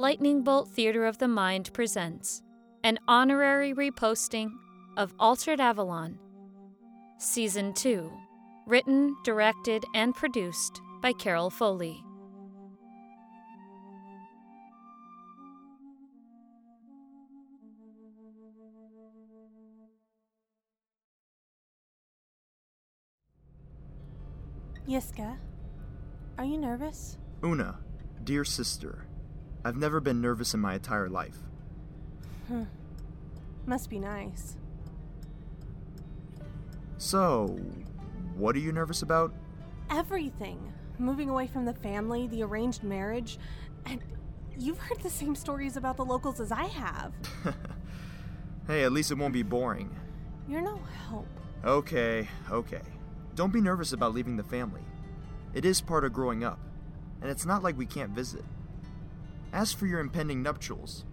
Lightning Bolt Theater of the Mind presents an honorary reposting of Altered Avalon, Season 2, written, directed, and produced by Carol Foley. Yiska, are you nervous? Una, dear sister, I've never been nervous in my entire life. Hmm. Must be nice. So, what are you nervous about? Everything. Moving away from the family, the arranged marriage, and you've heard the same stories about the locals as I have. hey, at least it won't be boring. You're no help. Okay, okay. Don't be nervous about leaving the family. It is part of growing up, and it's not like we can't visit. As for your impending nuptials,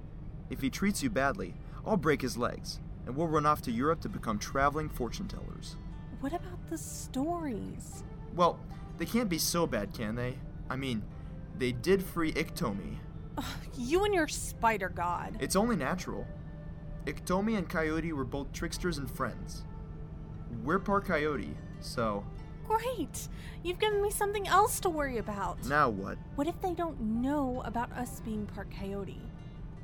if he treats you badly, I'll break his legs, and we'll run off to Europe to become traveling fortune tellers. What about the stories? Well, they can't be so bad, can they? I mean, they did free Iktomi. Ugh, you and your spider god. It's only natural. Iktomi and Coyote were both tricksters and friends. We're part Coyote, so. Great! You've given me something else to worry about. Now what? What if they don't know about us being part Coyote?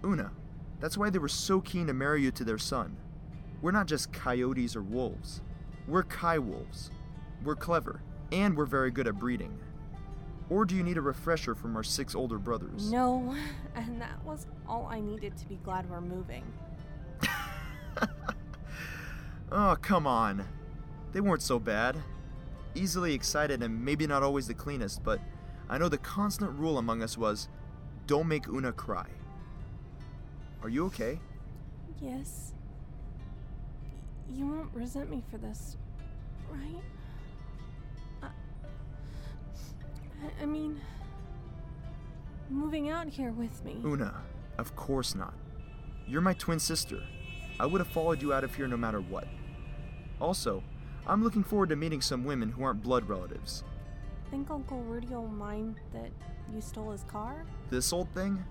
Una, that's why they were so keen to marry you to their son. We're not just coyotes or wolves. We're coywolves. We're clever, and we're very good at breeding. Or do you need a refresher from our six older brothers? No, and that was all I needed to be glad we're moving. oh, come on. They weren't so bad. Easily excited and maybe not always the cleanest, but I know the constant rule among us was don't make Una cry. Are you okay? Yes. You won't resent me for this, right? I, I mean, moving out here with me. Una, of course not. You're my twin sister. I would have followed you out of here no matter what. Also, I'm looking forward to meeting some women who aren't blood relatives. Think Uncle Rudy will mind that you stole his car? This old thing?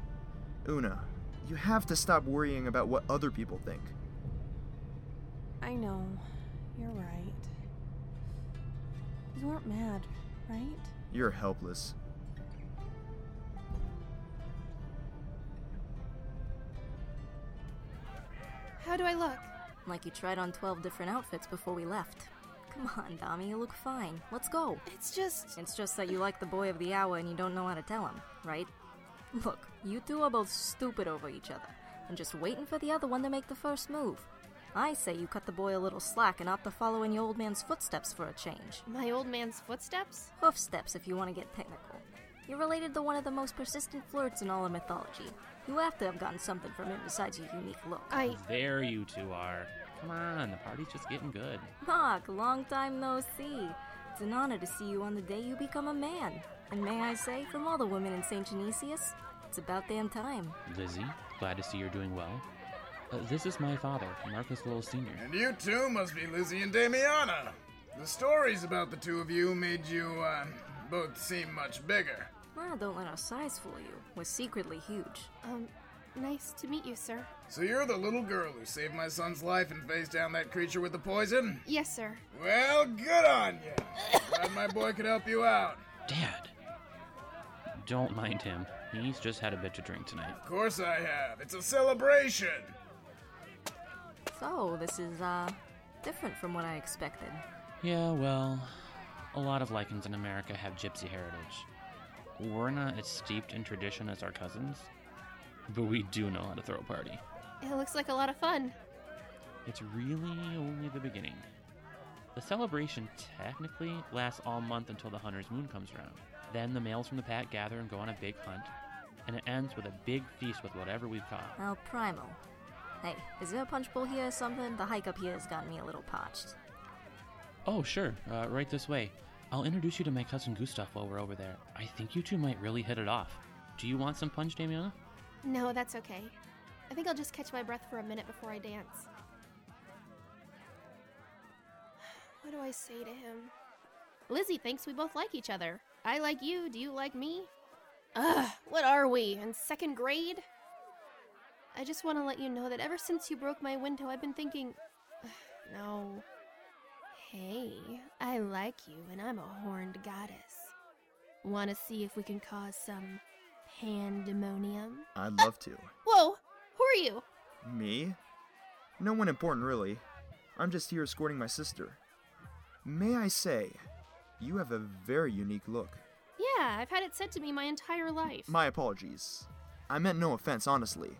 Una, you have to stop worrying about what other people think. I know. You're right. You weren't mad, right? You're helpless. How do I look? Like you tried on 12 different outfits before we left. Come on, Dami, you look fine. Let's go. It's just. It's just that you like the boy of the hour and you don't know how to tell him, right? Look, you two are both stupid over each other, and just waiting for the other one to make the first move. I say you cut the boy a little slack and opt to follow in your old man's footsteps for a change. My old man's footsteps? Hoof steps, if you want to get technical. You're related to one of the most persistent flirts in all of mythology. You have to have gotten something from him besides your unique look. I. There you two are. Come on, the party's just getting good. Mark, long time no see. It's an honor to see you on the day you become a man. And may I say, from all the women in St. Genesius, it's about damn time. Lizzie, glad to see you're doing well. Uh, this is my father, Marcus Lowell Sr. And you two must be Lizzie and Damiana. The stories about the two of you made you, uh, both seem much bigger. Ah, don't let our size fool you. We're secretly huge. Um, nice to meet you, sir. So you're the little girl who saved my son's life and faced down that creature with the poison? Yes, sir. Well, good on you. Glad my boy could help you out. Dad! Don't mind him. He's just had a bit to drink tonight. Of course I have. It's a celebration. So, this is, uh, different from what I expected. Yeah, well, a lot of Lycans in America have gypsy heritage. We're not as steeped in tradition as our cousins, but we do know how to throw a party. It looks like a lot of fun. It's really only the beginning. The celebration technically lasts all month until the hunter's moon comes around. Then the males from the pack gather and go on a big hunt, and it ends with a big feast with whatever we've caught. Now, Primal. Hey, is there a punch bowl here or something? The hike up here has gotten me a little parched. Oh, sure, uh, right this way. I'll introduce you to my cousin Gustav while we're over there. I think you two might really hit it off. Do you want some punch, Damiana? No, that's okay. I think I'll just catch my breath for a minute before I dance. What do I say to him? Lizzie thinks we both like each other. I like you. Do you like me? Ugh, what are we, in second grade? I just want to let you know that ever since you broke my window, I've been thinking. no. Hey, I like you, and I'm a horned goddess. Want to see if we can cause some pandemonium? I'd love to. Whoa! Who are you? Me? No one important, really. I'm just here escorting my sister. May I say, you have a very unique look. Yeah, I've had it said to me my entire life. My apologies. I meant no offense, honestly.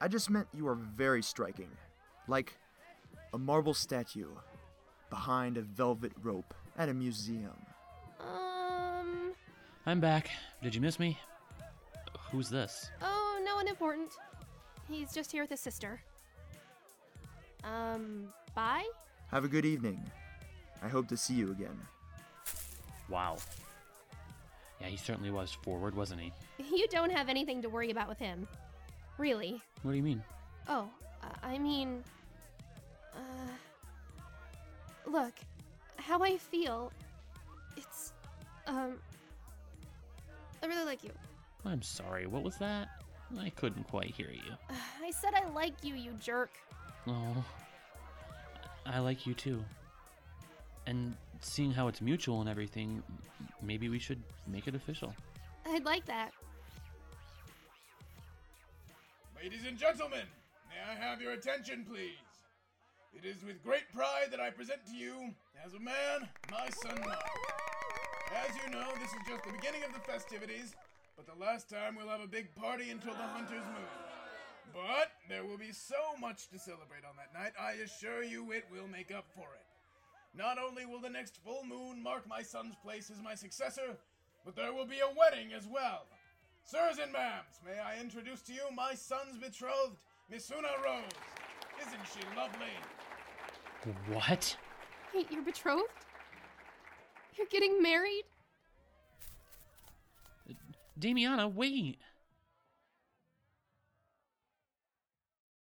I just meant you are very striking. Like a marble statue behind a velvet rope at a museum. Um. I'm back. Did you miss me? Who's this? Oh, no one important. He's just here with his sister. Um, bye? Have a good evening. I hope to see you again. Wow. Yeah, he certainly was forward, wasn't he? You don't have anything to worry about with him. Really. What do you mean? Oh, uh, I mean. Uh. Look, how I feel. It's. Um. I really like you. I'm sorry, what was that? I couldn't quite hear you. I said I like you, you jerk. Oh. I like you too. And seeing how it's mutual and everything, maybe we should make it official. I'd like that. Ladies and gentlemen, may I have your attention, please? It is with great pride that I present to you, as a man, my son Mark. As you know, this is just the beginning of the festivities, but the last time we'll have a big party until the hunter's move. But there will be so much to celebrate on that night, I assure you it will make up for it. Not only will the next full moon mark my son's place as my successor, but there will be a wedding as well. Sirs and ma'ams, may I introduce to you my son's betrothed, Miss Una Rose. Isn't she lovely? What? Wait, you're betrothed? You're getting married? Damiana, wait!